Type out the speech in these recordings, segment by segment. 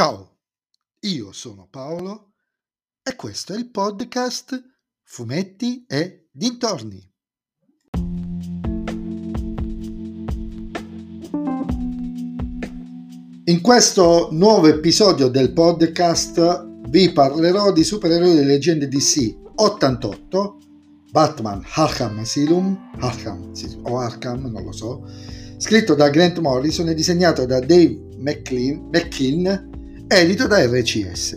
Ciao, io sono Paolo e questo è il podcast Fumetti e Dintorni. In questo nuovo episodio del podcast vi parlerò di supereroi delle leggende DC 88, Batman Arkham Asylum, Arkham o Arkham, non lo so, scritto da Grant Morrison e disegnato da Dave McLean, McKean, edito da RCS.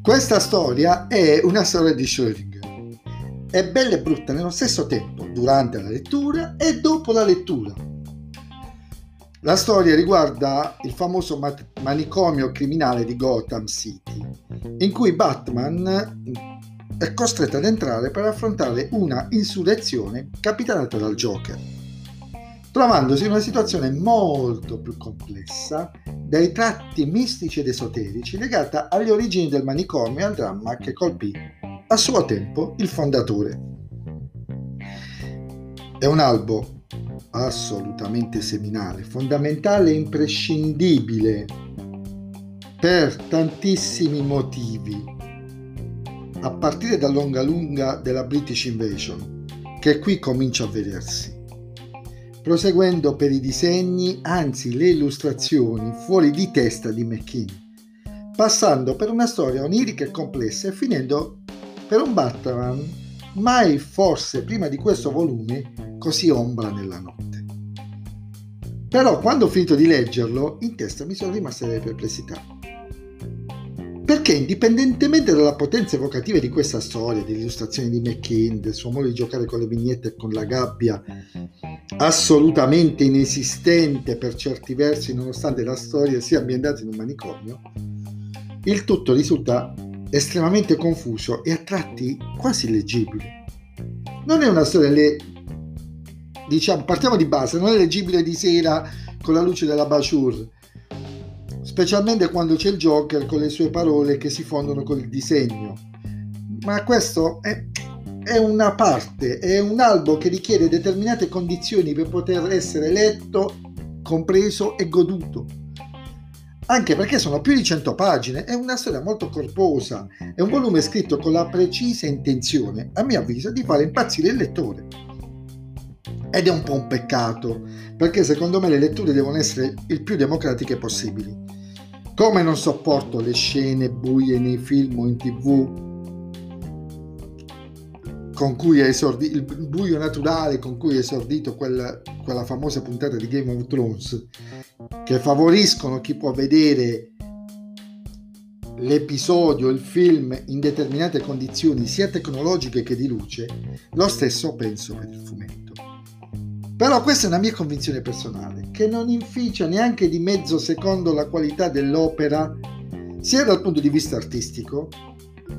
Questa storia è una storia di Schrödinger. È bella e brutta nello stesso tempo, durante la lettura e dopo la lettura. La storia riguarda il famoso manicomio criminale di Gotham City, in cui Batman è costretto ad entrare per affrontare una insurrezione capitanata dal Joker, trovandosi in una situazione molto più complessa dai tratti mistici ed esoterici legata alle origini del manicomio e al dramma che colpì a suo tempo il fondatore. È un albo assolutamente seminale, fondamentale e imprescindibile per tantissimi motivi, a partire dall'onga lunga della British Invasion, che qui comincia a vedersi proseguendo per i disegni, anzi le illustrazioni fuori di testa di McKean, passando per una storia onirica e complessa e finendo per un Batman mai forse prima di questo volume così ombra nella notte. Però quando ho finito di leggerlo, in testa mi sono rimaste delle perplessità. Perché indipendentemente dalla potenza evocativa di questa storia, delle illustrazioni di McKean, del suo modo di giocare con le vignette e con la gabbia, assolutamente inesistente per certi versi nonostante la storia sia ambientata in un manicomio, il tutto risulta estremamente confuso e a tratti quasi illeggibile. Non è una storia, le... diciamo, partiamo di base, non è leggibile di sera con la luce della Bashur, specialmente quando c'è il Joker con le sue parole che si fondono con il disegno. Ma questo è è una parte, è un albo che richiede determinate condizioni per poter essere letto, compreso e goduto. Anche perché sono più di 100 pagine, è una storia molto corposa, è un volume scritto con la precisa intenzione, a mio avviso, di fare impazzire il lettore. Ed è un po' un peccato, perché secondo me le letture devono essere il più democratiche possibili. Come non sopporto le scene buie nei film o in tv con cui è esordito il buio naturale con cui è esordito quella, quella famosa puntata di Game of Thrones che favoriscono chi può vedere l'episodio, il film in determinate condizioni sia tecnologiche che di luce, lo stesso penso per il fumetto. Però questa è una mia convinzione personale, che non inficia neanche di mezzo secondo la qualità dell'opera, sia dal punto di vista artistico,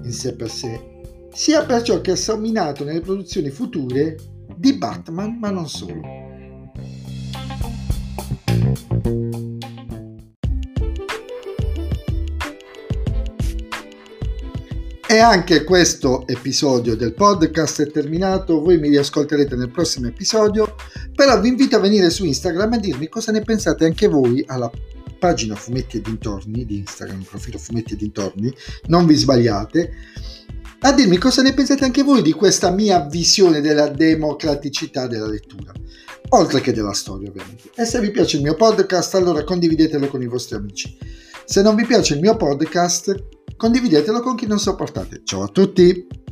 in sé per sé, sia per ciò che ha somminato nelle produzioni future di Batman, ma non solo. E anche questo episodio del podcast è terminato, voi mi riascolterete nel prossimo episodio, però vi invito a venire su Instagram e dirmi cosa ne pensate anche voi alla pagina Fumetti e Dintorni di Instagram, il profilo Fumetti e Dintorni, non vi sbagliate a dirmi cosa ne pensate anche voi di questa mia visione della democraticità della lettura, oltre che della storia ovviamente. E se vi piace il mio podcast allora condividetelo con i vostri amici. Se non vi piace il mio podcast condividetelo con chi non sopportate. Ciao a tutti!